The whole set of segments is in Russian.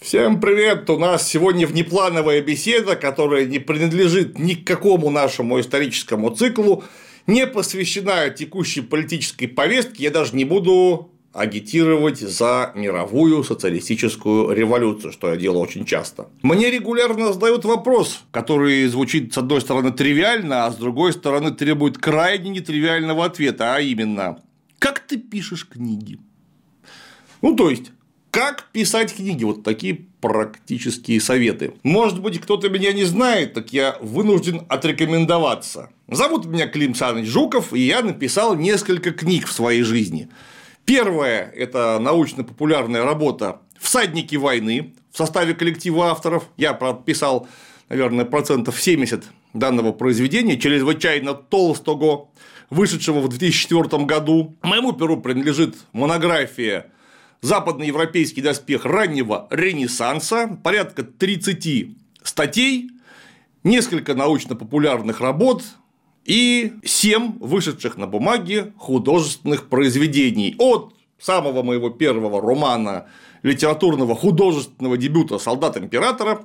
Всем привет! У нас сегодня внеплановая беседа, которая не принадлежит ни к какому нашему историческому циклу, не посвящена текущей политической повестке. Я даже не буду агитировать за мировую социалистическую революцию, что я делаю очень часто. Мне регулярно задают вопрос, который звучит с одной стороны тривиально, а с другой стороны требует крайне нетривиального ответа, а именно, как ты пишешь книги? Ну, то есть, как писать книги? Вот такие практические советы. Может быть, кто-то меня не знает, так я вынужден отрекомендоваться. Зовут меня Клим Саныч Жуков, и я написал несколько книг в своей жизни. Первая – это научно-популярная работа «Всадники войны» в составе коллектива авторов. Я писал, наверное, процентов 70 данного произведения, чрезвычайно толстого, вышедшего в 2004 году. Моему перу принадлежит монография «Западноевропейский доспех раннего Ренессанса», порядка 30 статей, несколько научно-популярных работ, и семь вышедших на бумаге художественных произведений. От самого моего первого романа литературного художественного дебюта «Солдат императора»,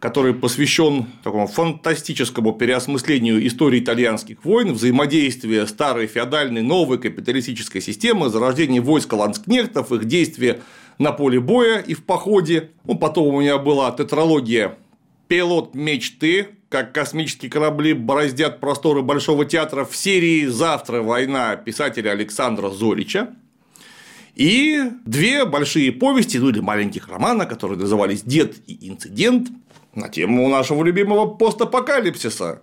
который посвящен такому фантастическому переосмыслению истории итальянских войн, взаимодействия старой феодальной новой капиталистической системы, зарождения войск ланскнехтов, их действия на поле боя и в походе. Ну, потом у меня была тетралогия «Пилот мечты», как космические корабли бороздят просторы Большого театра в серии «Завтра война» писателя Александра Зорича. И две большие повести, ну или маленьких романа, которые назывались «Дед и инцидент» на тему нашего любимого постапокалипсиса,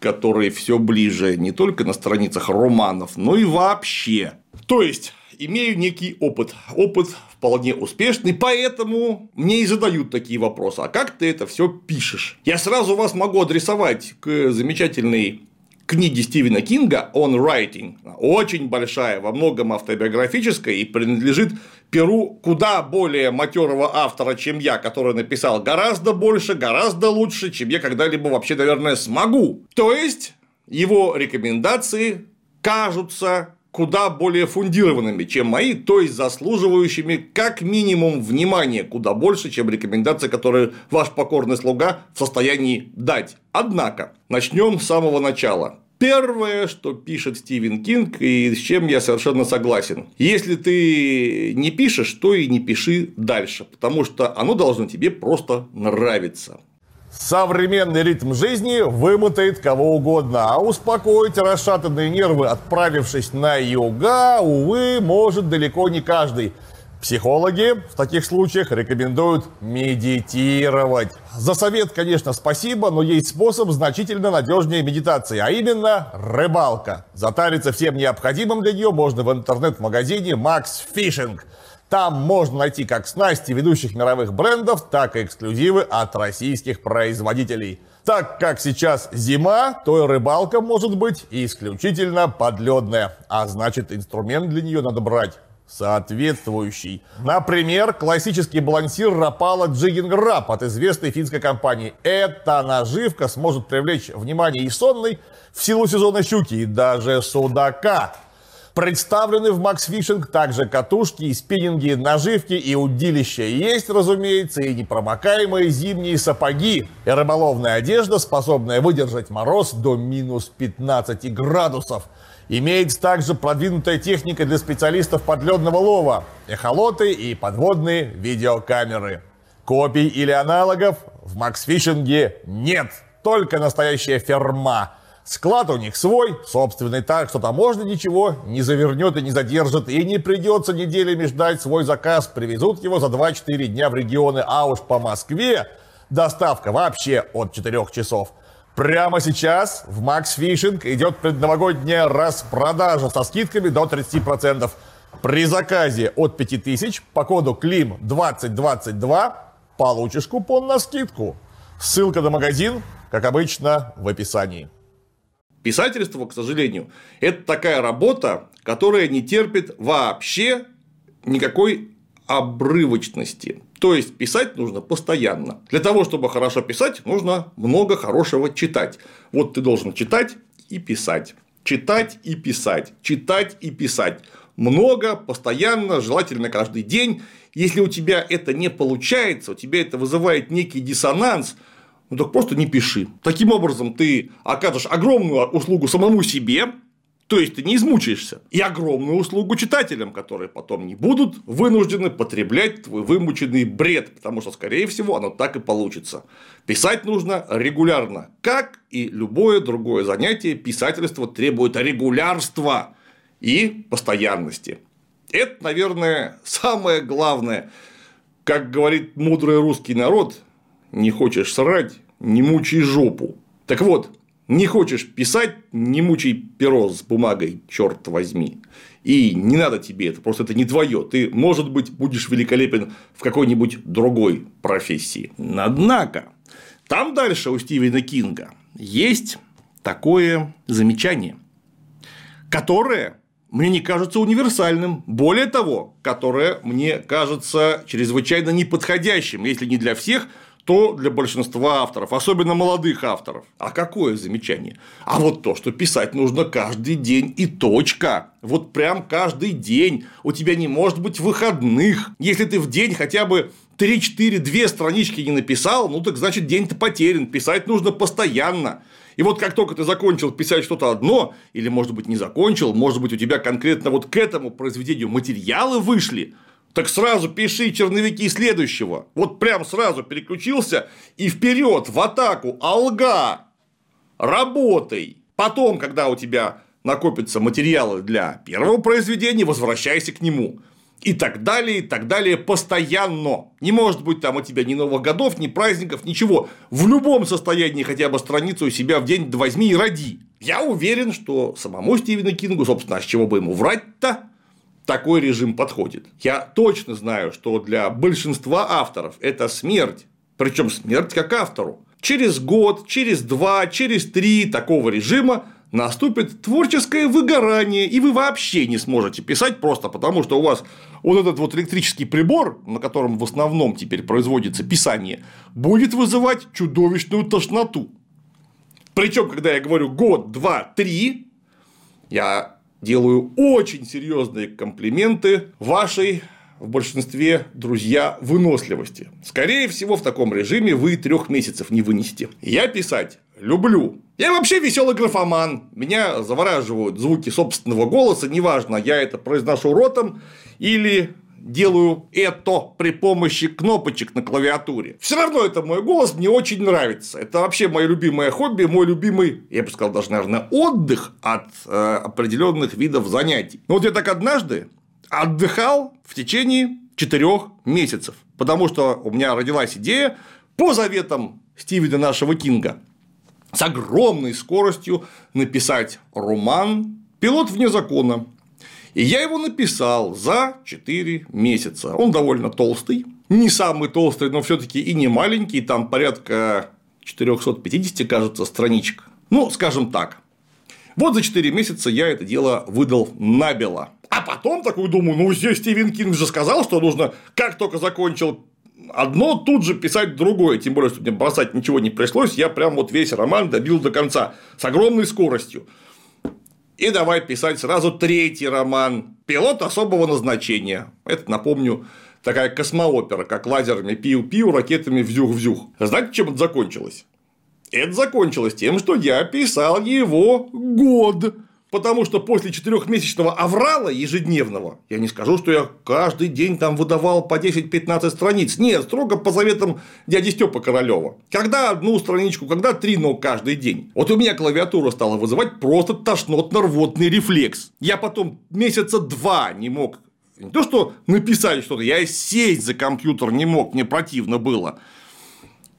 который все ближе не только на страницах романов, но и вообще. То есть, имею некий опыт. Опыт вполне успешный, поэтому мне и задают такие вопросы. А как ты это все пишешь? Я сразу вас могу адресовать к замечательной книге Стивена Кинга «On Writing». Очень большая, во многом автобиографическая и принадлежит перу куда более матерого автора, чем я, который написал гораздо больше, гораздо лучше, чем я когда-либо вообще, наверное, смогу. То есть, его рекомендации кажутся куда более фундированными, чем мои, то есть заслуживающими как минимум внимания куда больше, чем рекомендации, которые ваш покорный слуга в состоянии дать. Однако, начнем с самого начала. Первое, что пишет Стивен Кинг, и с чем я совершенно согласен. Если ты не пишешь, то и не пиши дальше, потому что оно должно тебе просто нравиться. Современный ритм жизни вымотает кого угодно, а успокоить расшатанные нервы, отправившись на юга, увы, может далеко не каждый. Психологи в таких случаях рекомендуют медитировать. За совет, конечно, спасибо, но есть способ значительно надежнее медитации, а именно рыбалка. Затариться всем необходимым для нее можно в интернет-магазине Max Fishing – там можно найти как снасти ведущих мировых брендов, так и эксклюзивы от российских производителей. Так как сейчас зима, то и рыбалка может быть исключительно подледная, а значит инструмент для нее надо брать соответствующий. Например, классический балансир Rapala Jigging от известной финской компании. Эта наживка сможет привлечь внимание и сонной в силу сезона щуки, и даже судака. Представлены в Max Fishing также катушки, и спиннинги, наживки и удилища. Есть, разумеется, и непромокаемые зимние сапоги, и рыболовная одежда, способная выдержать мороз до минус 15 градусов. Имеется также продвинутая техника для специалистов подледного лова, эхолоты и подводные видеокамеры. Копий или аналогов в Fishing нет, только настоящая ферма – Склад у них свой, собственный, так что таможня ничего не завернет и не задержит, и не придется неделями ждать свой заказ, привезут его за 2-4 дня в регионы, а уж по Москве доставка вообще от 4 часов. Прямо сейчас в Max Fishing идет предновогодняя распродажа со скидками до 30%. При заказе от 5000 по коду КЛИМ 2022 получишь купон на скидку. Ссылка на магазин, как обычно, в описании. Писательство, к сожалению, это такая работа, которая не терпит вообще никакой обрывочности. То есть писать нужно постоянно. Для того, чтобы хорошо писать, нужно много хорошего читать. Вот ты должен читать и писать. Читать и писать, читать и писать. много, постоянно, желательно каждый день. Если у тебя это не получается, у тебя это вызывает некий диссонанс, ну так просто не пиши. Таким образом, ты окажешь огромную услугу самому себе, то есть ты не измучаешься. И огромную услугу читателям, которые потом не будут вынуждены потреблять твой вымученный бред, потому что, скорее всего, оно так и получится. Писать нужно регулярно. Как и любое другое занятие, писательство требует регулярства и постоянности. Это, наверное, самое главное. Как говорит мудрый русский народ, не хочешь срать, не мучай жопу. Так вот, не хочешь писать, не мучай перо с бумагой, черт возьми. И не надо тебе это, просто это не твое. Ты, может быть, будешь великолепен в какой-нибудь другой профессии. Однако, там дальше у Стивена Кинга есть такое замечание, которое мне не кажется универсальным. Более того, которое мне кажется чрезвычайно неподходящим, если не для всех, то для большинства авторов, особенно молодых авторов. А какое замечание? А вот то, что писать нужно каждый день и точка. Вот прям каждый день. У тебя не может быть выходных. Если ты в день хотя бы 3-4, 2 странички не написал, ну так значит день-то потерян. Писать нужно постоянно. И вот как только ты закончил писать что-то одно, или, может быть, не закончил, может быть, у тебя конкретно вот к этому произведению материалы вышли, так сразу пиши черновики следующего. Вот прям сразу переключился и вперед в атаку, алга, работай. Потом, когда у тебя накопятся материалы для первого произведения, возвращайся к нему. И так далее, и так далее, постоянно. Не может быть там у тебя ни Новых годов, ни праздников, ничего. В любом состоянии хотя бы страницу у себя в день возьми и роди. Я уверен, что самому Стивену Кингу, собственно, а с чего бы ему врать-то, такой режим подходит. Я точно знаю, что для большинства авторов это смерть. Причем смерть как автору. Через год, через два, через три такого режима наступит творческое выгорание, и вы вообще не сможете писать просто потому, что у вас вот этот вот электрический прибор, на котором в основном теперь производится писание, будет вызывать чудовищную тошноту. Причем, когда я говорю год, два, три, я делаю очень серьезные комплименты вашей в большинстве друзья выносливости. Скорее всего, в таком режиме вы трех месяцев не вынесете. Я писать люблю. Я вообще веселый графоман. Меня завораживают звуки собственного голоса, неважно, я это произношу ротом или делаю это при помощи кнопочек на клавиатуре. Все равно это мой голос мне очень нравится. Это вообще мое любимое хобби, мой любимый, я бы сказал, даже, наверное, отдых от э, определенных видов занятий. Но вот я так однажды отдыхал в течение четырех месяцев, потому что у меня родилась идея по заветам Стивена нашего Кинга с огромной скоростью написать роман «Пилот вне закона», и я его написал за 4 месяца. Он довольно толстый, не самый толстый, но все-таки и не маленький, там порядка 450, кажется, страничек. Ну, скажем так. Вот за 4 месяца я это дело выдал набело. А потом такой думаю, ну здесь Стивен Кинг же сказал, что нужно, как только закончил одно, тут же писать другое. Тем более, что мне бросать ничего не пришлось, я прям вот весь роман добил до конца с огромной скоростью. И давай писать сразу третий роман «Пилот особого назначения». Это, напомню, такая космоопера, как лазерами пиу-пиу, ракетами взюх-взюх. Знаете, чем это закончилось? Это закончилось тем, что я писал его год. Потому что после четырехмесячного аврала ежедневного, я не скажу, что я каждый день там выдавал по 10-15 страниц. Нет, строго по заветам дяди Степа Королева. Когда одну страничку, когда три, но каждый день. Вот у меня клавиатура стала вызывать просто тошнотно-рвотный рефлекс. Я потом месяца два не мог не то, что написать что-то, я сесть за компьютер не мог, мне противно было.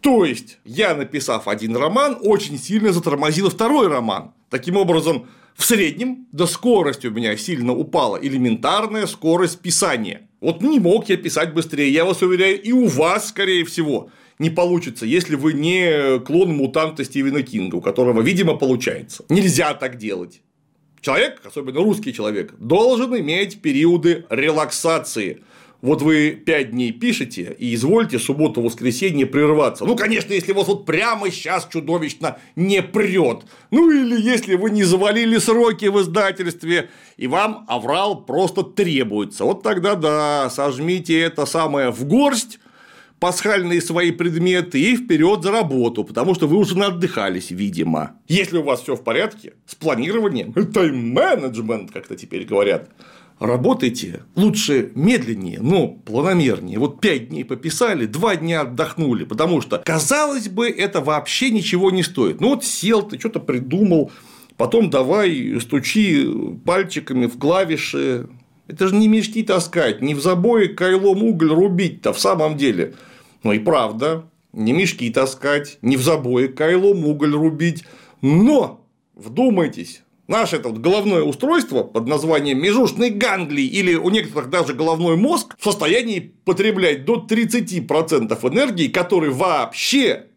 То есть, я, написав один роман, очень сильно затормозил второй роман. Таким образом, в среднем до скорости у меня сильно упала элементарная скорость писания. Вот не мог я писать быстрее, я вас уверяю, и у вас, скорее всего, не получится, если вы не клон мутанта Стивена Кинга, у которого, видимо, получается. Нельзя так делать. Человек, особенно русский человек, должен иметь периоды релаксации. Вот вы пять дней пишете и извольте субботу-воскресенье прерваться. Ну, конечно, если вас вот прямо сейчас чудовищно не прет. Ну, или если вы не завалили сроки в издательстве, и вам аврал просто требуется. Вот тогда да, сожмите это самое в горсть, пасхальные свои предметы и вперед за работу, потому что вы уже отдыхались, видимо. Если у вас все в порядке, с планированием, тайм-менеджмент, как-то теперь говорят, работайте лучше медленнее, но планомернее. Вот пять дней пописали, два дня отдохнули, потому что, казалось бы, это вообще ничего не стоит. Ну вот сел ты, что-то придумал, потом давай стучи пальчиками в клавиши. Это же не мешки таскать, не в забое кайлом уголь рубить-то в самом деле. Ну и правда, не мешки таскать, не в забое кайлом уголь рубить. Но, вдумайтесь, Наше это вот головное устройство под названием межушный ганглий или у некоторых даже головной мозг в состоянии потреблять до 30% энергии, которой вообще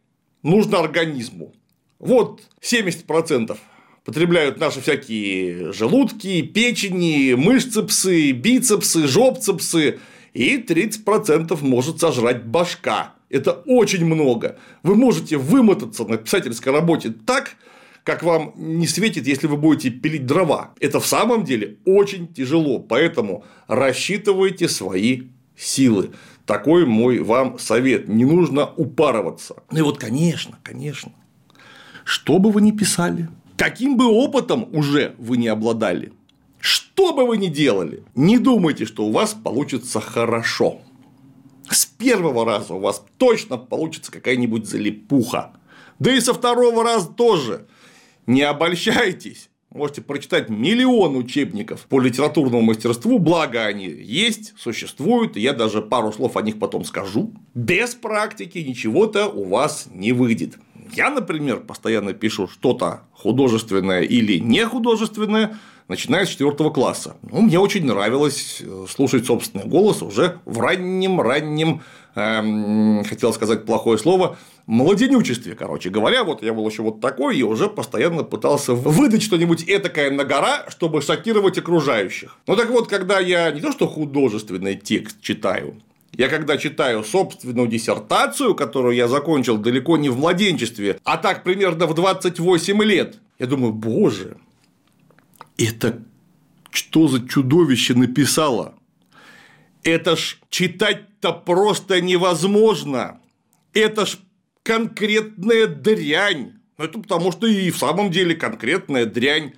нужно организму. Вот 70% потребляют наши всякие желудки, печени, мышцепсы, бицепсы, жопцепсы, и 30% может сожрать башка. Это очень много. Вы можете вымотаться на писательской работе так, как вам не светит, если вы будете пилить дрова. Это в самом деле очень тяжело, поэтому рассчитывайте свои силы. Такой мой вам совет. Не нужно упарываться. Ну и вот, конечно, конечно, что бы вы ни писали, каким бы опытом уже вы не обладали, что бы вы ни делали, не думайте, что у вас получится хорошо. С первого раза у вас точно получится какая-нибудь залипуха. Да и со второго раза тоже. Не обольщайтесь. Можете прочитать миллион учебников по литературному мастерству, благо они есть, существуют, и я даже пару слов о них потом скажу. Без практики ничего-то у вас не выйдет. Я, например, постоянно пишу что-то художественное или не художественное, начиная с четвертого класса. Ну, мне очень нравилось э, слушать собственный голос уже в раннем-раннем, эм, хотел сказать плохое слово, младенючестве, короче говоря. Вот я был еще вот такой и уже постоянно пытался выдать что-нибудь этакое на гора, чтобы шокировать окружающих. Ну так вот, когда я не то что художественный текст читаю, я когда читаю собственную диссертацию, которую я закончил далеко не в младенчестве, а так примерно в 28 лет, я думаю, боже, это что за чудовище написало? Это ж читать-то просто невозможно. Это ж конкретная дрянь. Это потому что и в самом деле конкретная дрянь.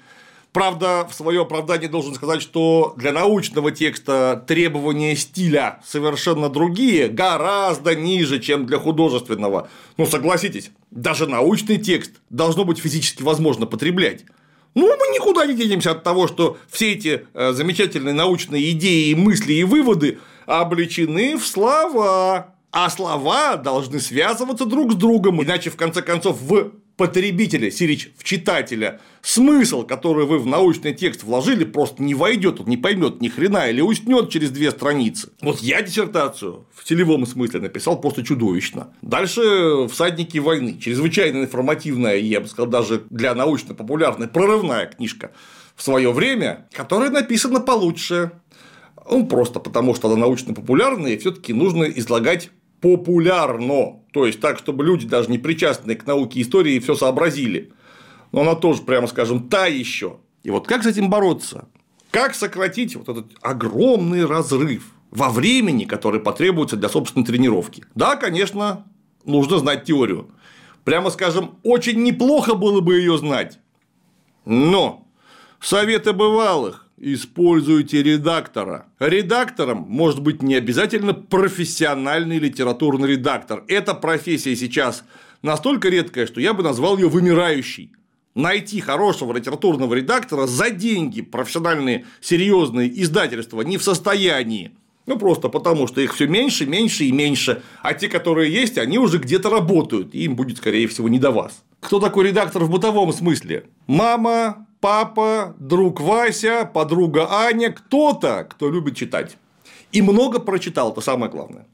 Правда, в свое оправдание должен сказать, что для научного текста требования стиля совершенно другие, гораздо ниже, чем для художественного. Ну, согласитесь, даже научный текст должно быть физически возможно потреблять. Ну, мы никуда не денемся от того, что все эти э, замечательные научные идеи, мысли и выводы обличены в слова. А слова должны связываться друг с другом, иначе, в конце концов, в потребителя, Сирич, в читателя, смысл, который вы в научный текст вложили, просто не войдет, он не поймет ни хрена или уснет через две страницы. Вот я диссертацию в телевом смысле написал просто чудовищно. Дальше всадники войны. Чрезвычайно информативная, я бы сказал, даже для научно-популярной прорывная книжка в свое время, которая написана получше. Ну, просто потому, что она научно-популярная, и все-таки нужно излагать популярно. То есть так, чтобы люди, даже не причастные к науке истории, все сообразили. Но она тоже, прямо скажем, та еще. И вот как с этим бороться? Как сократить вот этот огромный разрыв во времени, который потребуется для собственной тренировки? Да, конечно, нужно знать теорию. Прямо скажем, очень неплохо было бы ее знать. Но советы бывалых Используйте редактора. Редактором может быть не обязательно профессиональный литературный редактор. Эта профессия сейчас настолько редкая, что я бы назвал ее вымирающей. Найти хорошего литературного редактора за деньги профессиональные серьезные издательства не в состоянии. Ну, просто потому, что их все меньше, меньше и меньше. А те, которые есть, они уже где-то работают. И им будет, скорее всего, не до вас. Кто такой редактор в бытовом смысле? Мама, папа, друг Вася, подруга Аня, кто-то, кто любит читать. И много прочитал, это самое главное.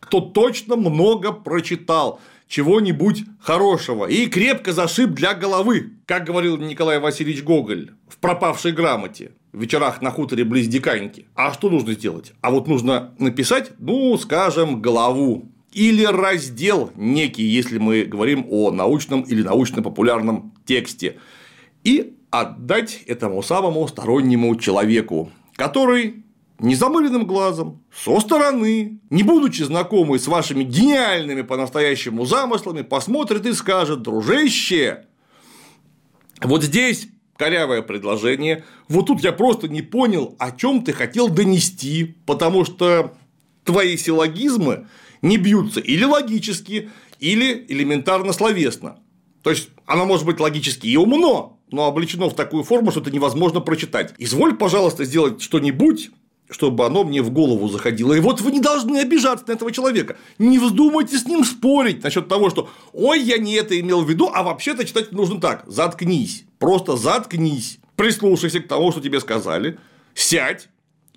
Кто точно много прочитал чего-нибудь хорошего и крепко зашиб для головы, как говорил Николай Васильевич Гоголь в пропавшей грамоте. Вечерах на хуторе близ Диканьки. А что нужно сделать? А вот нужно написать, ну, скажем, главу или раздел некий, если мы говорим о научном или научно-популярном тексте, и отдать этому самому стороннему человеку, который незамыленным глазом, со стороны, не будучи знакомы с вашими гениальными по-настоящему замыслами, посмотрит и скажет, дружище, вот здесь корявое предложение, вот тут я просто не понял, о чем ты хотел донести, потому что твои силлогизмы не бьются или логически, или элементарно словесно. То есть, оно может быть логически и умно, но облечено в такую форму, что это невозможно прочитать. Изволь, пожалуйста, сделать что-нибудь, чтобы оно мне в голову заходило. И вот вы не должны обижаться на этого человека. Не вздумайте с ним спорить насчет того, что ой, я не это имел в виду, а вообще-то читать нужно так. Заткнись. Просто заткнись. Прислушайся к тому, что тебе сказали. Сядь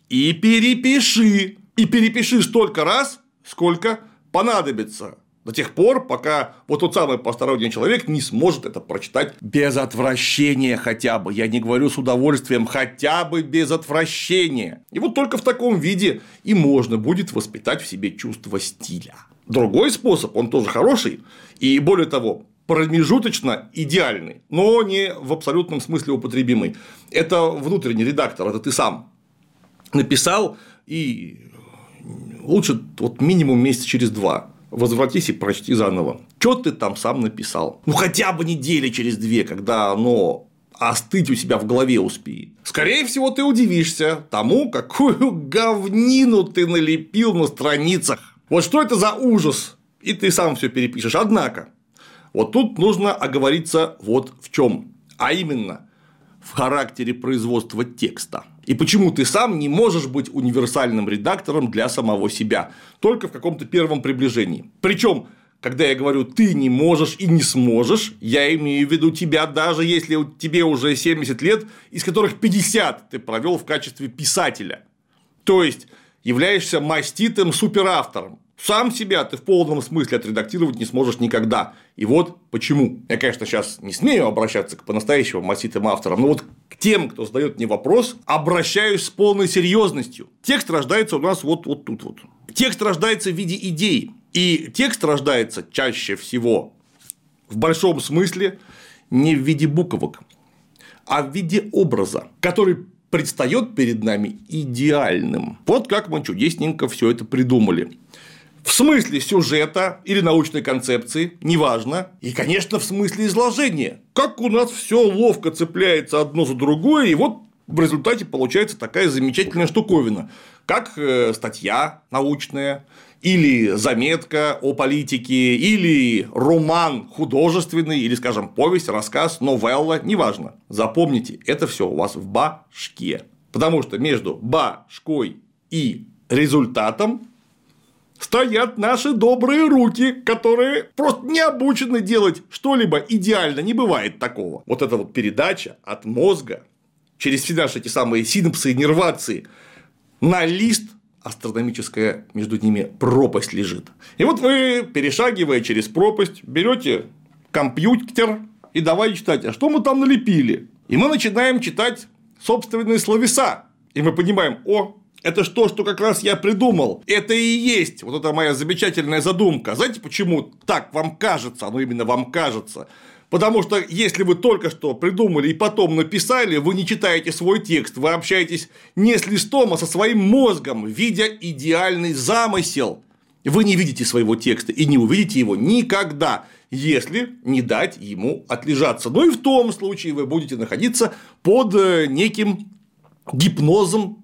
и перепиши. И перепиши столько раз, сколько понадобится. До тех пор, пока вот тот самый посторонний человек не сможет это прочитать без отвращения хотя бы. Я не говорю с удовольствием, хотя бы без отвращения. И вот только в таком виде и можно будет воспитать в себе чувство стиля. Другой способ, он тоже хороший, и более того, промежуточно идеальный, но не в абсолютном смысле употребимый. Это внутренний редактор, это ты сам написал, и лучше вот минимум месяц через два возвратись и прочти заново. Что ты там сам написал? Ну, хотя бы недели через две, когда оно остыть у себя в голове успеет. Скорее всего, ты удивишься тому, какую говнину ты налепил на страницах. Вот что это за ужас? И ты сам все перепишешь. Однако, вот тут нужно оговориться вот в чем. А именно, в характере производства текста. И почему ты сам не можешь быть универсальным редактором для самого себя, только в каком-то первом приближении. Причем, когда я говорю ты не можешь и не сможешь, я имею в виду тебя, даже если тебе уже 70 лет, из которых 50 ты провел в качестве писателя. То есть являешься маститым суперавтором. Сам себя ты в полном смысле отредактировать не сможешь никогда. И вот почему. Я, конечно, сейчас не смею обращаться к по-настоящему масситым авторам, но вот к тем, кто задает мне вопрос, обращаюсь с полной серьезностью. Текст рождается у нас вот, вот тут вот. Текст рождается в виде идей. И текст рождается чаще всего в большом смысле не в виде буквок, а в виде образа, который предстает перед нами идеальным. Вот как мы чудесненько все это придумали в смысле сюжета или научной концепции, неважно, и, конечно, в смысле изложения. Как у нас все ловко цепляется одно за другое, и вот в результате получается такая замечательная штуковина, как э, статья научная, или заметка о политике, или роман художественный, или, скажем, повесть, рассказ, новелла, неважно. Запомните, это все у вас в башке. Потому что между башкой и результатом стоят наши добрые руки, которые просто не обучены делать что-либо идеально, не бывает такого. Вот эта вот передача от мозга через все наши эти самые синапсы и нервации на лист астрономическая между ними пропасть лежит. И вот вы, перешагивая через пропасть, берете компьютер и давай читать, а что мы там налепили? И мы начинаем читать собственные словеса. И мы понимаем, о, это что, что как раз я придумал. Это и есть вот эта моя замечательная задумка. Знаете, почему так вам кажется? Оно именно вам кажется. Потому что если вы только что придумали и потом написали, вы не читаете свой текст, вы общаетесь не с листом, а со своим мозгом, видя идеальный замысел. Вы не видите своего текста и не увидите его никогда, если не дать ему отлежаться. Ну и в том случае вы будете находиться под э, неким гипнозом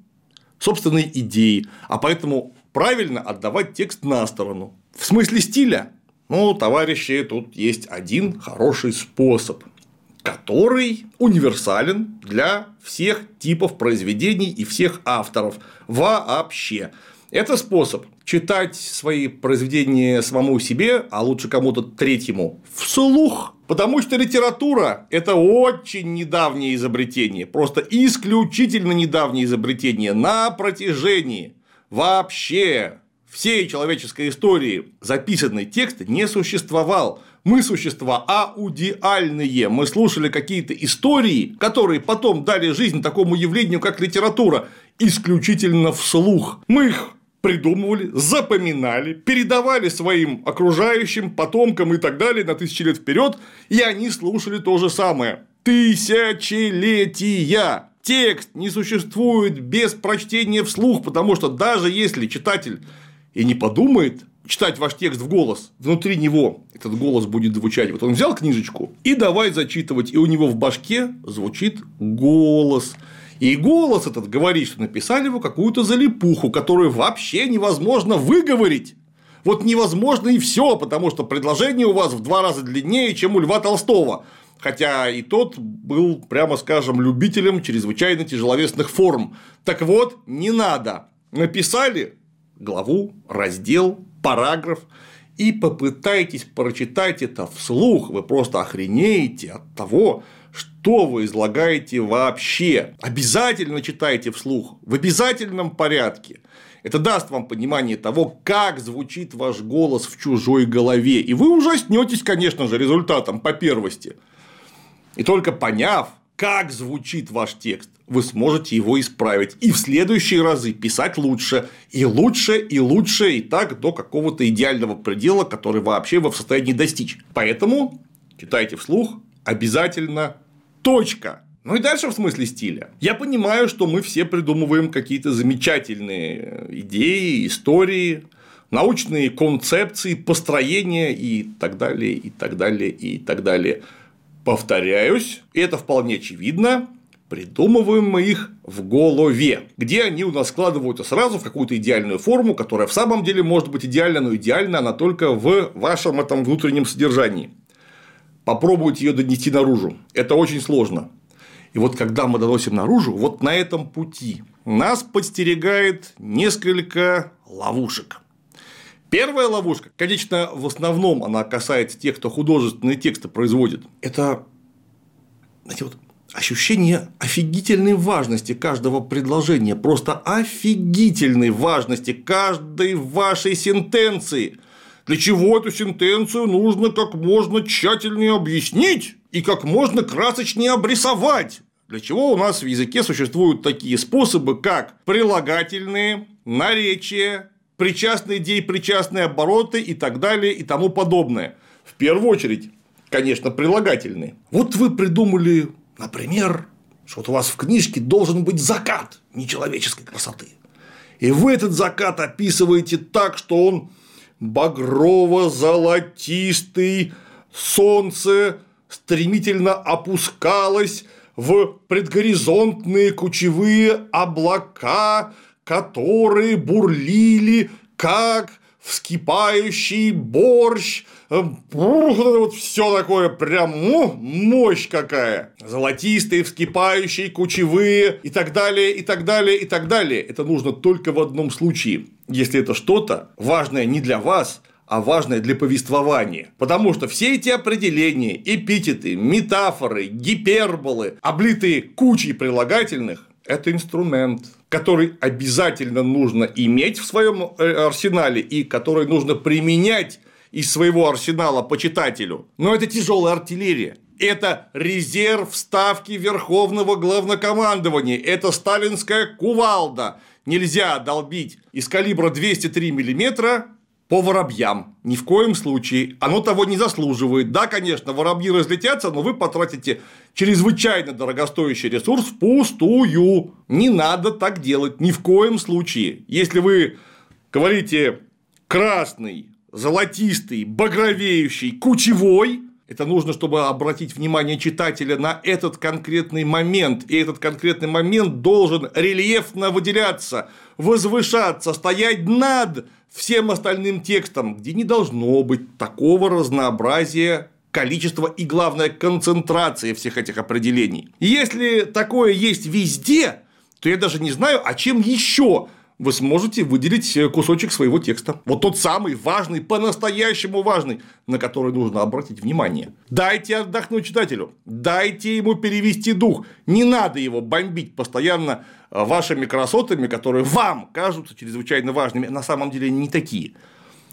собственной идеи, а поэтому правильно отдавать текст на сторону. В смысле стиля? Ну, товарищи, тут есть один хороший способ, который универсален для всех типов произведений и всех авторов вообще. Это способ читать свои произведения самому себе, а лучше кому-то третьему, вслух. Потому что литература – это очень недавнее изобретение, просто исключительно недавнее изобретение на протяжении вообще всей человеческой истории записанный текст не существовал. Мы существа аудиальные. Мы слушали какие-то истории, которые потом дали жизнь такому явлению, как литература, исключительно вслух. Мы их придумывали, запоминали, передавали своим окружающим, потомкам и так далее на тысячи лет вперед, и они слушали то же самое. Тысячелетия! Текст не существует без прочтения вслух, потому что даже если читатель и не подумает читать ваш текст в голос, внутри него этот голос будет звучать. Вот он взял книжечку и давай зачитывать, и у него в башке звучит голос. И голос этот говорит, что написали вы какую-то залипуху, которую вообще невозможно выговорить. Вот невозможно и все, потому что предложение у вас в два раза длиннее, чем у Льва Толстого. Хотя и тот был, прямо скажем, любителем чрезвычайно тяжеловесных форм. Так вот, не надо. Написали главу, раздел, параграф и попытайтесь прочитать это вслух. Вы просто охренеете от того, что вы излагаете вообще. Обязательно читайте вслух, в обязательном порядке. Это даст вам понимание того, как звучит ваш голос в чужой голове. И вы ужаснетесь, конечно же, результатом по первости. И только поняв, как звучит ваш текст, вы сможете его исправить. И в следующие разы писать лучше. И лучше, и лучше, и так до какого-то идеального предела, который вообще вы в состоянии достичь. Поэтому читайте вслух обязательно Точка. Ну и дальше в смысле стиля. Я понимаю, что мы все придумываем какие-то замечательные идеи, истории, научные концепции, построения и так далее, и так далее, и так далее. Повторяюсь, это вполне очевидно, придумываем мы их в голове, где они у нас складываются сразу в какую-то идеальную форму, которая в самом деле может быть идеальна, но идеальна она только в вашем этом внутреннем содержании попробовать ее донести наружу. Это очень сложно. И вот когда мы доносим наружу, вот на этом пути нас подстерегает несколько ловушек. Первая ловушка, конечно, в основном она касается тех, кто художественные тексты производит. Это знаете, вот ощущение офигительной важности каждого предложения, просто офигительной важности каждой вашей сентенции. Для чего эту сентенцию нужно как можно тщательнее объяснить и как можно красочнее обрисовать. Для чего у нас в языке существуют такие способы, как прилагательные, наречия, причастные идеи, причастные обороты и так далее и тому подобное. В первую очередь, конечно, прилагательные. Вот вы придумали, например, что вот у вас в книжке должен быть закат нечеловеческой красоты. И вы этот закат описываете так, что он багрово-золотистый, солнце стремительно опускалось в предгоризонтные кучевые облака, которые бурлили, как вскипающий борщ, э, вот все такое прям ну, мощь какая. Золотистые, вскипающие, кучевые и так далее, и так далее, и так далее. Это нужно только в одном случае, если это что-то важное не для вас, а важное для повествования. Потому что все эти определения, эпитеты, метафоры, гиперболы, облитые кучей прилагательных, это инструмент, который обязательно нужно иметь в своем э, арсенале и который нужно применять из своего арсенала по читателю. Но это тяжелая артиллерия. Это резерв ставки Верховного Главнокомандования. Это сталинская кувалда. Нельзя долбить из калибра 203 миллиметра по воробьям. Ни в коем случае. Оно того не заслуживает. Да, конечно, воробьи разлетятся, но вы потратите чрезвычайно дорогостоящий ресурс впустую. Не надо так делать. Ни в коем случае. Если вы говорите красный, золотистый, багровеющий, кучевой, это нужно, чтобы обратить внимание читателя на этот конкретный момент. И этот конкретный момент должен рельефно выделяться, возвышаться, стоять над всем остальным текстом, где не должно быть такого разнообразия количества и, главное, концентрации всех этих определений. Если такое есть везде, то я даже не знаю, а чем еще вы сможете выделить кусочек своего текста. Вот тот самый важный, по-настоящему важный, на который нужно обратить внимание. Дайте отдохнуть читателю, дайте ему перевести дух. Не надо его бомбить постоянно вашими красотами, которые вам кажутся чрезвычайно важными, на самом деле не такие.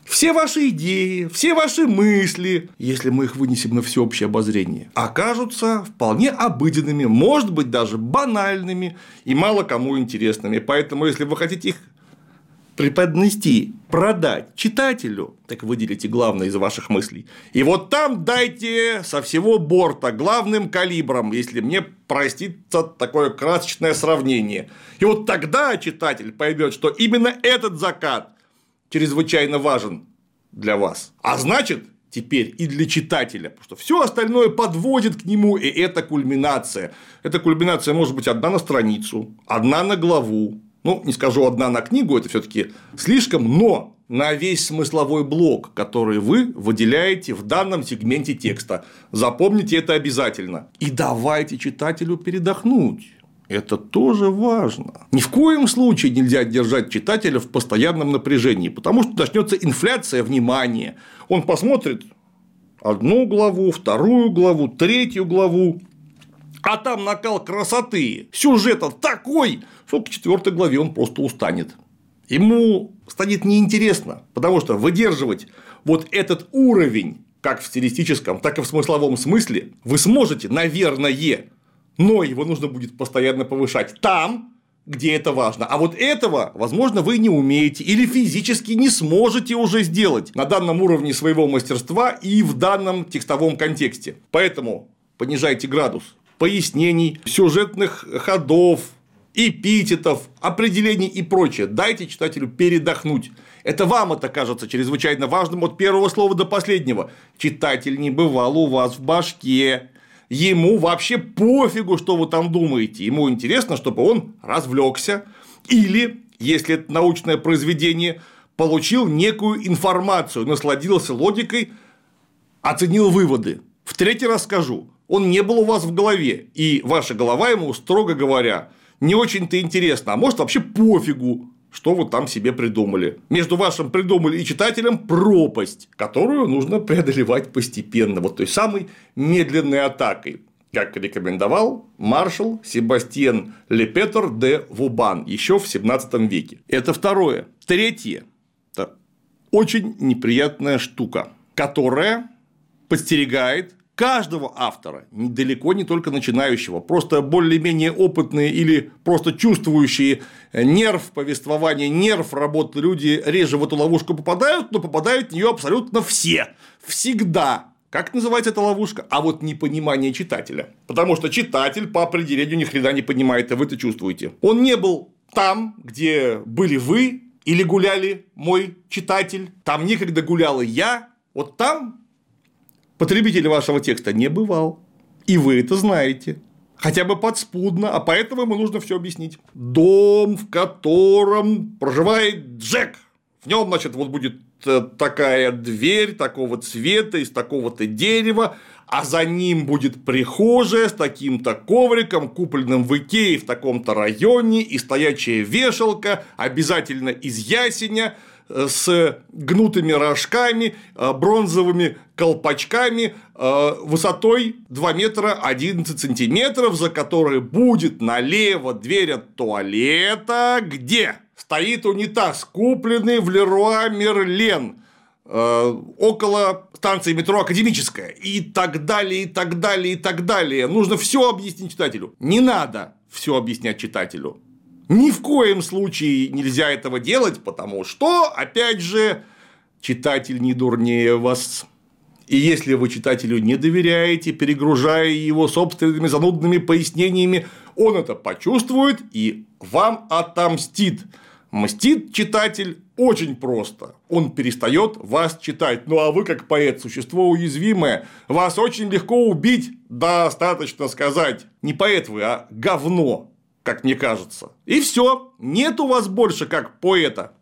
Все ваши идеи, все ваши мысли, если мы их вынесем на всеобщее обозрение, окажутся вполне обыденными, может быть, даже банальными и мало кому интересными. Поэтому, если вы хотите их преподнести, продать читателю, так выделите главное из ваших мыслей. И вот там дайте со всего борта главным калибром, если мне простится такое красочное сравнение. И вот тогда читатель поймет, что именно этот закат чрезвычайно важен для вас. А значит, теперь и для читателя, потому что все остальное подводит к нему, и это кульминация. Эта кульминация может быть одна на страницу, одна на главу, ну, не скажу одна на книгу, это все-таки слишком, но на весь смысловой блок, который вы выделяете в данном сегменте текста. Запомните это обязательно. И давайте читателю передохнуть. Это тоже важно. Ни в коем случае нельзя держать читателя в постоянном напряжении, потому что начнется инфляция внимания. Он посмотрит одну главу, вторую главу, третью главу, а там накал красоты, сюжета такой, что к четвертой главе он просто устанет. Ему станет неинтересно, потому что выдерживать вот этот уровень, как в стилистическом, так и в смысловом смысле, вы сможете, наверное, но его нужно будет постоянно повышать там, где это важно. А вот этого, возможно, вы не умеете или физически не сможете уже сделать на данном уровне своего мастерства и в данном текстовом контексте. Поэтому понижайте градус пояснений, сюжетных ходов, эпитетов, определений и прочее. Дайте читателю передохнуть. Это вам это кажется чрезвычайно важным от первого слова до последнего. Читатель не бывал у вас в башке. Ему вообще пофигу, что вы там думаете. Ему интересно, чтобы он развлекся. Или, если это научное произведение, получил некую информацию, насладился логикой, оценил выводы. В третий раз скажу, он не был у вас в голове, и ваша голова ему, строго говоря, не очень-то интересно, а может вообще пофигу, что вы там себе придумали. Между вашим придумали и читателем пропасть, которую нужно преодолевать постепенно, вот той самой медленной атакой как рекомендовал маршал Себастьен Лепетер де Вубан еще в 17 веке. Это второе. Третье – это очень неприятная штука, которая подстерегает каждого автора, далеко не только начинающего, просто более-менее опытные или просто чувствующие нерв повествования, нерв работы люди реже в эту ловушку попадают, но попадают в нее абсолютно все. Всегда. Как называется эта ловушка? А вот непонимание читателя. Потому что читатель по определению ни хрена не понимает, и вы это чувствуете. Он не был там, где были вы или гуляли мой читатель, там некогда гуляла я, вот там потребитель вашего текста не бывал. И вы это знаете. Хотя бы подспудно, а поэтому ему нужно все объяснить. Дом, в котором проживает Джек. В нем, значит, вот будет э, такая дверь такого цвета, из такого-то дерева, а за ним будет прихожая с таким-то ковриком, купленным в Икее в таком-то районе, и стоячая вешалка, обязательно из ясеня, с гнутыми рожками, э, бронзовыми колпачками э, высотой 2 метра 11 сантиметров, за которой будет налево дверь от туалета, где стоит унитаз, купленный в Леруа Мерлен около станции метро Академическая и так далее, и так далее, и так далее. Нужно все объяснить читателю. Не надо все объяснять читателю. Ни в коем случае нельзя этого делать, потому что, опять же, читатель не дурнее вас. И если вы читателю не доверяете, перегружая его собственными занудными пояснениями, он это почувствует и вам отомстит. Мстит читатель очень просто. Он перестает вас читать. Ну а вы, как поэт, существо уязвимое, вас очень легко убить, достаточно сказать. Не поэт вы, а говно как мне кажется. И все. Нет у вас больше как поэта,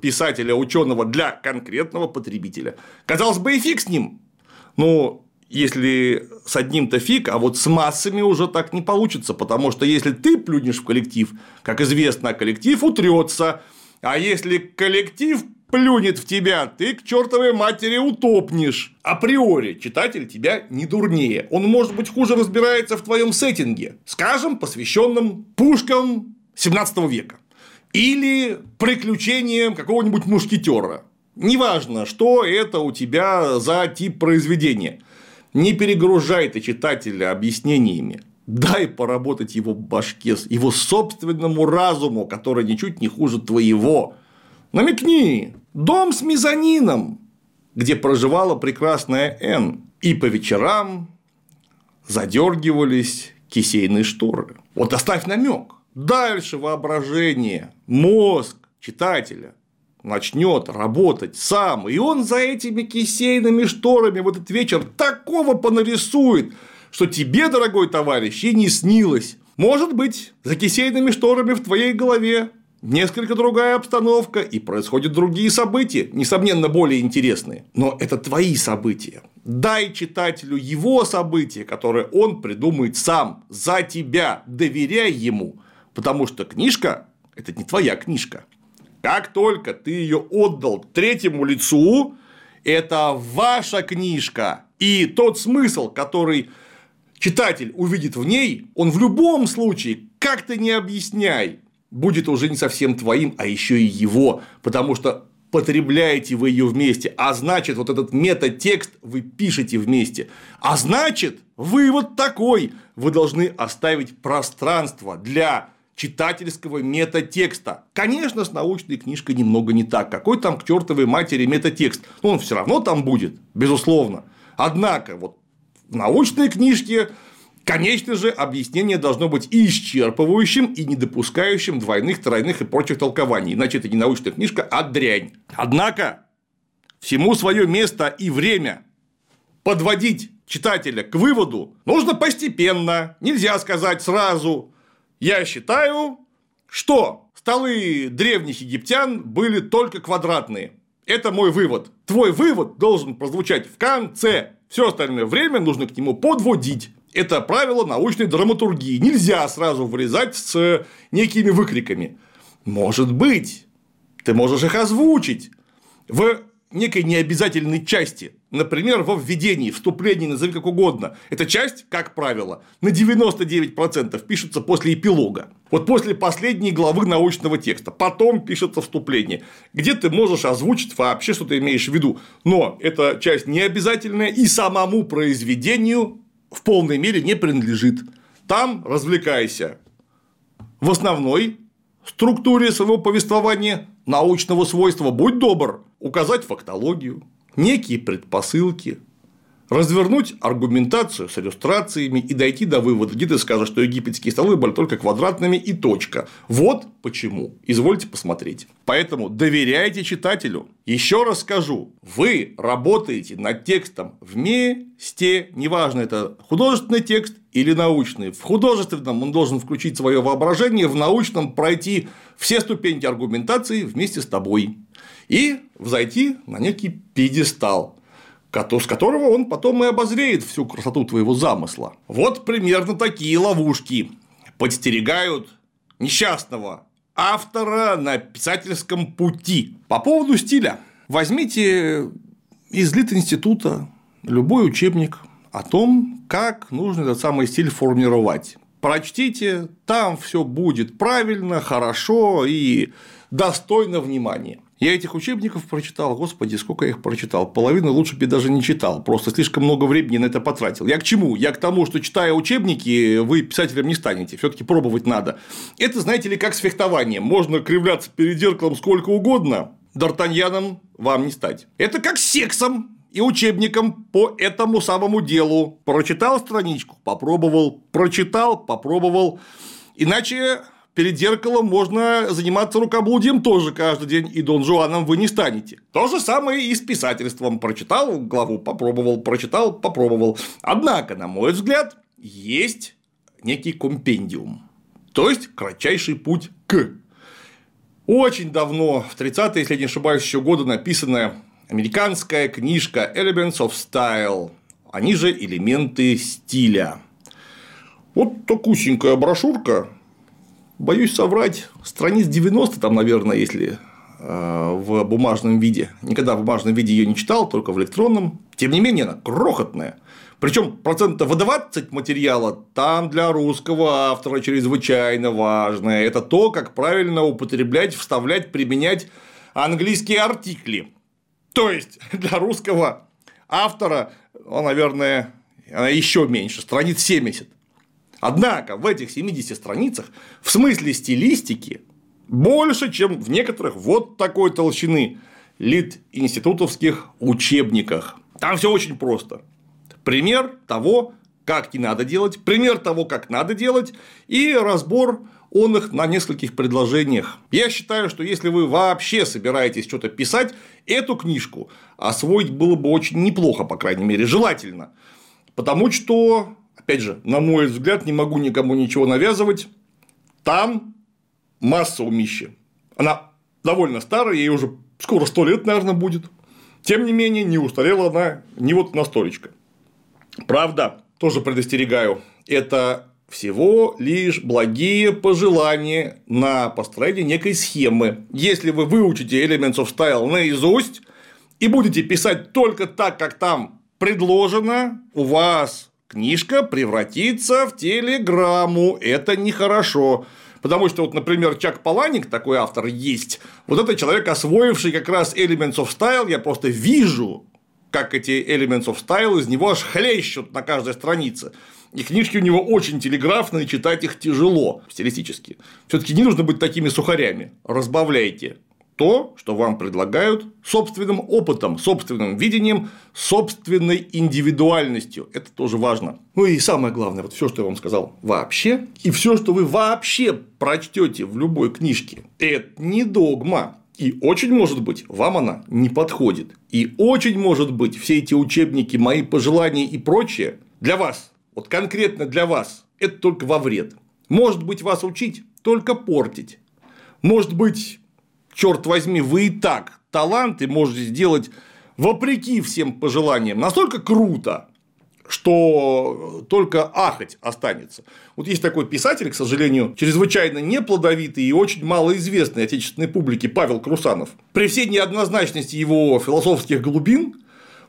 писателя, ученого для конкретного потребителя. Казалось бы, и фиг с ним. Но если с одним-то фиг, а вот с массами уже так не получится, потому что если ты плюнешь в коллектив, как известно, коллектив утрется, А если коллектив плюнет в тебя, ты к чертовой матери утопнешь. Априори читатель тебя не дурнее. Он, может быть, хуже разбирается в твоем сеттинге, скажем, посвященном пушкам 17 века или приключениям какого-нибудь мушкетера. Неважно, что это у тебя за тип произведения. Не перегружай ты читателя объяснениями. Дай поработать его башке, его собственному разуму, который ничуть не хуже твоего. Намекни, дом с мезонином, где проживала прекрасная Н. И по вечерам задергивались кисейные шторы. Вот оставь намек. Дальше воображение, мозг читателя начнет работать сам, и он за этими кисейными шторами в этот вечер такого понарисует, что тебе, дорогой товарищ, и не снилось. Может быть, за кисейными шторами в твоей голове несколько другая обстановка, и происходят другие события, несомненно, более интересные. Но это твои события. Дай читателю его события, которые он придумает сам, за тебя, доверяй ему, потому что книжка – это не твоя книжка. Как только ты ее отдал третьему лицу, это ваша книжка. И тот смысл, который читатель увидит в ней, он в любом случае, как ты не объясняй, будет уже не совсем твоим, а еще и его, потому что потребляете вы ее вместе, а значит, вот этот метатекст вы пишете вместе, а значит, вывод такой, вы должны оставить пространство для читательского метатекста. Конечно, с научной книжкой немного не так. Какой там к чертовой матери метатекст? Но он все равно там будет, безусловно. Однако, вот в научной книжке Конечно же, объяснение должно быть и исчерпывающим, и не допускающим двойных, тройных и прочих толкований. Иначе это не научная книжка, а дрянь. Однако, всему свое место и время подводить читателя к выводу нужно постепенно, нельзя сказать сразу. Я считаю, что столы древних египтян были только квадратные. Это мой вывод. Твой вывод должен прозвучать в конце. Все остальное время нужно к нему подводить. Это правило научной драматургии. Нельзя сразу вырезать с некими выкриками. Может быть, ты можешь их озвучить в некой необязательной части. Например, во введении, вступлении, назови как угодно. Эта часть, как правило, на 99% пишется после эпилога. Вот после последней главы научного текста. Потом пишется вступление, где ты можешь озвучить вообще, что ты имеешь в виду. Но эта часть не обязательная и самому произведению в полной мере не принадлежит. Там развлекайся. В основной структуре своего повествования научного свойства будь добр указать фактологию, некие предпосылки, развернуть аргументацию с иллюстрациями и дойти до вывода, где ты скажешь, что египетские столы были только квадратными и точка. Вот почему. Извольте посмотреть. Поэтому доверяйте читателю. Еще раз скажу, вы работаете над текстом вместе, неважно, это художественный текст или научный. В художественном он должен включить свое воображение, в научном пройти все ступеньки аргументации вместе с тобой и взойти на некий пьедестал с которого он потом и обозреет всю красоту твоего замысла. Вот примерно такие ловушки подстерегают несчастного автора на писательском пути. По поводу стиля. Возьмите из Лит-института любой учебник о том, как нужно этот самый стиль формировать. Прочтите, там все будет правильно, хорошо и достойно внимания. Я этих учебников прочитал, господи, сколько я их прочитал. Половину лучше бы даже не читал, просто слишком много времени на это потратил. Я к чему? Я к тому, что читая учебники, вы писателем не станете, все таки пробовать надо. Это, знаете ли, как с фехтованием. Можно кривляться перед зеркалом сколько угодно, Д'Артаньяном вам не стать. Это как с сексом и учебником по этому самому делу. Прочитал страничку, попробовал, прочитал, попробовал. Иначе перед зеркалом можно заниматься рукоблудием тоже каждый день, и Дон Жуаном вы не станете. То же самое и с писательством. Прочитал главу, попробовал, прочитал, попробовал. Однако, на мой взгляд, есть некий компендиум, то есть кратчайший путь к. Очень давно, в 30-е, если не ошибаюсь, еще года написанная американская книжка Elements of Style, они же элементы стиля. Вот такусенькая брошюрка, боюсь соврать, страниц 90 там, наверное, если э, в бумажном виде. Никогда в бумажном виде ее не читал, только в электронном. Тем не менее, она крохотная. Причем процентов 20 материала там для русского автора чрезвычайно важное. Это то, как правильно употреблять, вставлять, применять английские артикли. То есть для русского автора, ну, наверное, еще меньше, страниц 70. Однако в этих 70 страницах в смысле стилистики больше, чем в некоторых вот такой толщины лит-институтовских учебниках. Там все очень просто. Пример того, как не надо делать, пример того, как надо делать, и разбор он их на нескольких предложениях. Я считаю, что если вы вообще собираетесь что-то писать, эту книжку освоить было бы очень неплохо, по крайней мере, желательно. Потому что, опять же, на мой взгляд, не могу никому ничего навязывать, там масса умища. Она довольно старая, ей уже скоро сто лет, наверное, будет. Тем не менее, не устарела она не вот настолечко. Правда, тоже предостерегаю, это всего лишь благие пожелания на построение некой схемы. Если вы выучите Elements of Style наизусть и будете писать только так, как там предложено, у вас книжка превратится в телеграмму. Это нехорошо. Потому что, вот, например, Чак Паланик, такой автор есть, вот это человек, освоивший как раз Elements of Style, я просто вижу, как эти Elements of Style из него аж хлещут на каждой странице. И книжки у него очень телеграфные, читать их тяжело стилистически. Все-таки не нужно быть такими сухарями. Разбавляйте то, что вам предлагают собственным опытом, собственным видением, собственной индивидуальностью. Это тоже важно. Ну и самое главное, вот все, что я вам сказал вообще, и все, что вы вообще прочтете в любой книжке, это не догма. И очень может быть, вам она не подходит. И очень может быть, все эти учебники, мои пожелания и прочее для вас, вот конкретно для вас, это только во вред. Может быть, вас учить, только портить. Может быть, черт возьми, вы и так таланты можете сделать вопреки всем пожеланиям. Настолько круто, что только ахать останется. Вот есть такой писатель, к сожалению, чрезвычайно неплодовитый и очень малоизвестный отечественной публике Павел Крусанов. При всей неоднозначности его философских глубин,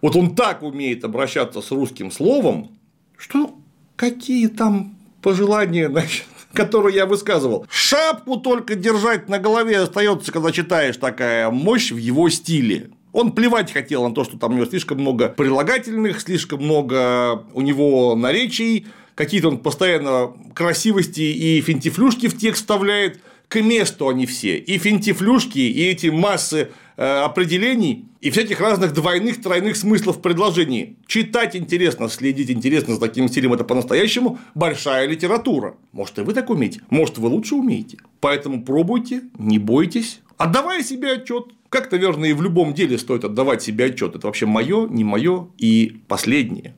вот он так умеет обращаться с русским словом, что какие там пожелания, значит, которую я высказывал. Шапку только держать на голове остается, когда читаешь такая мощь в его стиле. Он плевать хотел на то, что там у него слишком много прилагательных, слишком много у него наречий, какие-то он постоянно красивости и финтифлюшки в текст вставляет. К месту они все. И финтифлюшки, и эти массы Э, определений и всяких разных двойных, тройных смыслов в предложении. Читать интересно, следить интересно за таким стилем это по-настоящему большая литература. Может, и вы так умеете, может, вы лучше умеете. Поэтому пробуйте, не бойтесь, отдавая себе отчет. Как, наверное, и в любом деле стоит отдавать себе отчет. Это вообще мое, не мое и последнее.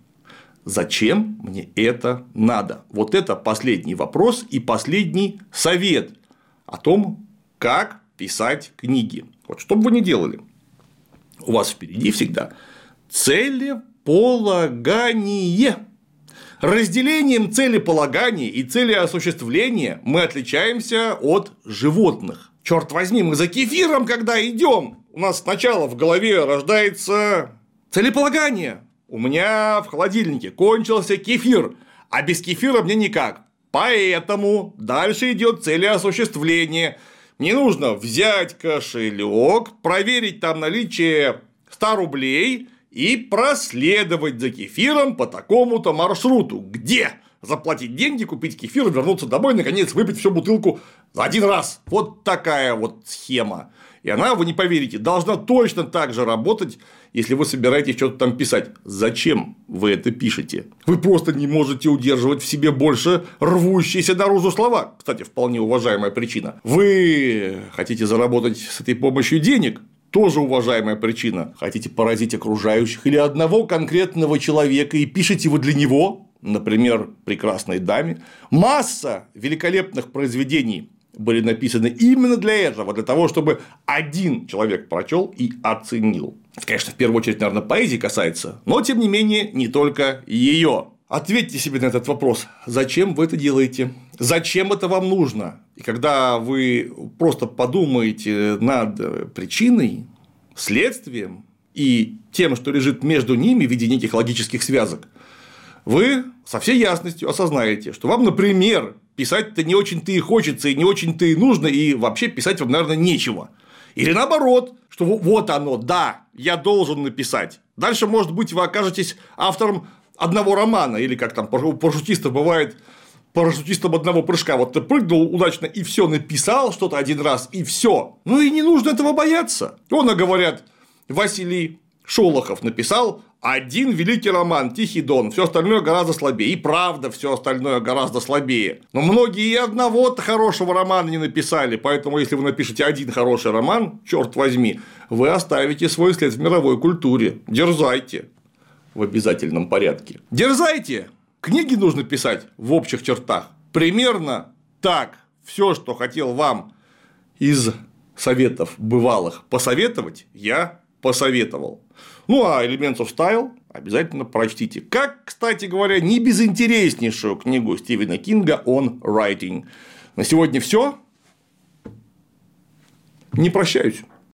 Зачем мне это надо? Вот это последний вопрос и последний совет о том, как писать книги. Вот что бы вы ни делали, у вас впереди всегда целеполагание. Разделением целеполагания и целеосуществления мы отличаемся от животных. Черт возьми, мы за кефиром, когда идем, у нас сначала в голове рождается целеполагание. У меня в холодильнике кончился кефир, а без кефира мне никак. Поэтому дальше идет целеосуществление. Не нужно взять кошелек, проверить там наличие 100 рублей и проследовать за кефиром по такому-то маршруту. Где? Заплатить деньги, купить кефир, вернуться домой, наконец выпить всю бутылку за один раз. Вот такая вот схема. И она, вы не поверите, должна точно так же работать, если вы собираетесь что-то там писать. Зачем вы это пишете? Вы просто не можете удерживать в себе больше рвущиеся наружу слова. Кстати, вполне уважаемая причина. Вы хотите заработать с этой помощью денег? Тоже уважаемая причина. Хотите поразить окружающих или одного конкретного человека и пишете вы для него, например, прекрасной даме, масса великолепных произведений были написаны именно для этого, для того, чтобы один человек прочел и оценил. Это, конечно, в первую очередь, наверное, поэзии касается, но тем не менее не только ее. Ответьте себе на этот вопрос. Зачем вы это делаете? Зачем это вам нужно? И когда вы просто подумаете над причиной, следствием и тем, что лежит между ними в виде неких логических связок, вы со всей ясностью осознаете, что вам, например, писать-то не очень-то и хочется, и не очень-то и нужно, и вообще писать вам, наверное, нечего. Или наоборот, что вот оно, да, я должен написать. Дальше, может быть, вы окажетесь автором одного романа, или как там парашютистов бывает, парашютистом одного прыжка. Вот ты прыгнул удачно и все написал что-то один раз, и все. Ну и не нужно этого бояться. Он, говорят, Василий Шолохов написал один великий роман «Тихий дон», все остальное гораздо слабее. И правда, все остальное гораздо слабее. Но многие и одного-то хорошего романа не написали, поэтому если вы напишете один хороший роман, черт возьми, вы оставите свой след в мировой культуре. Дерзайте в обязательном порядке. Дерзайте! Книги нужно писать в общих чертах. Примерно так. Все, что хотел вам из советов бывалых посоветовать, я посоветовал. Ну, а Elements of Style обязательно прочтите. Как, кстати говоря, не безинтереснейшую книгу Стивена Кинга on Writing. На сегодня все. Не прощаюсь.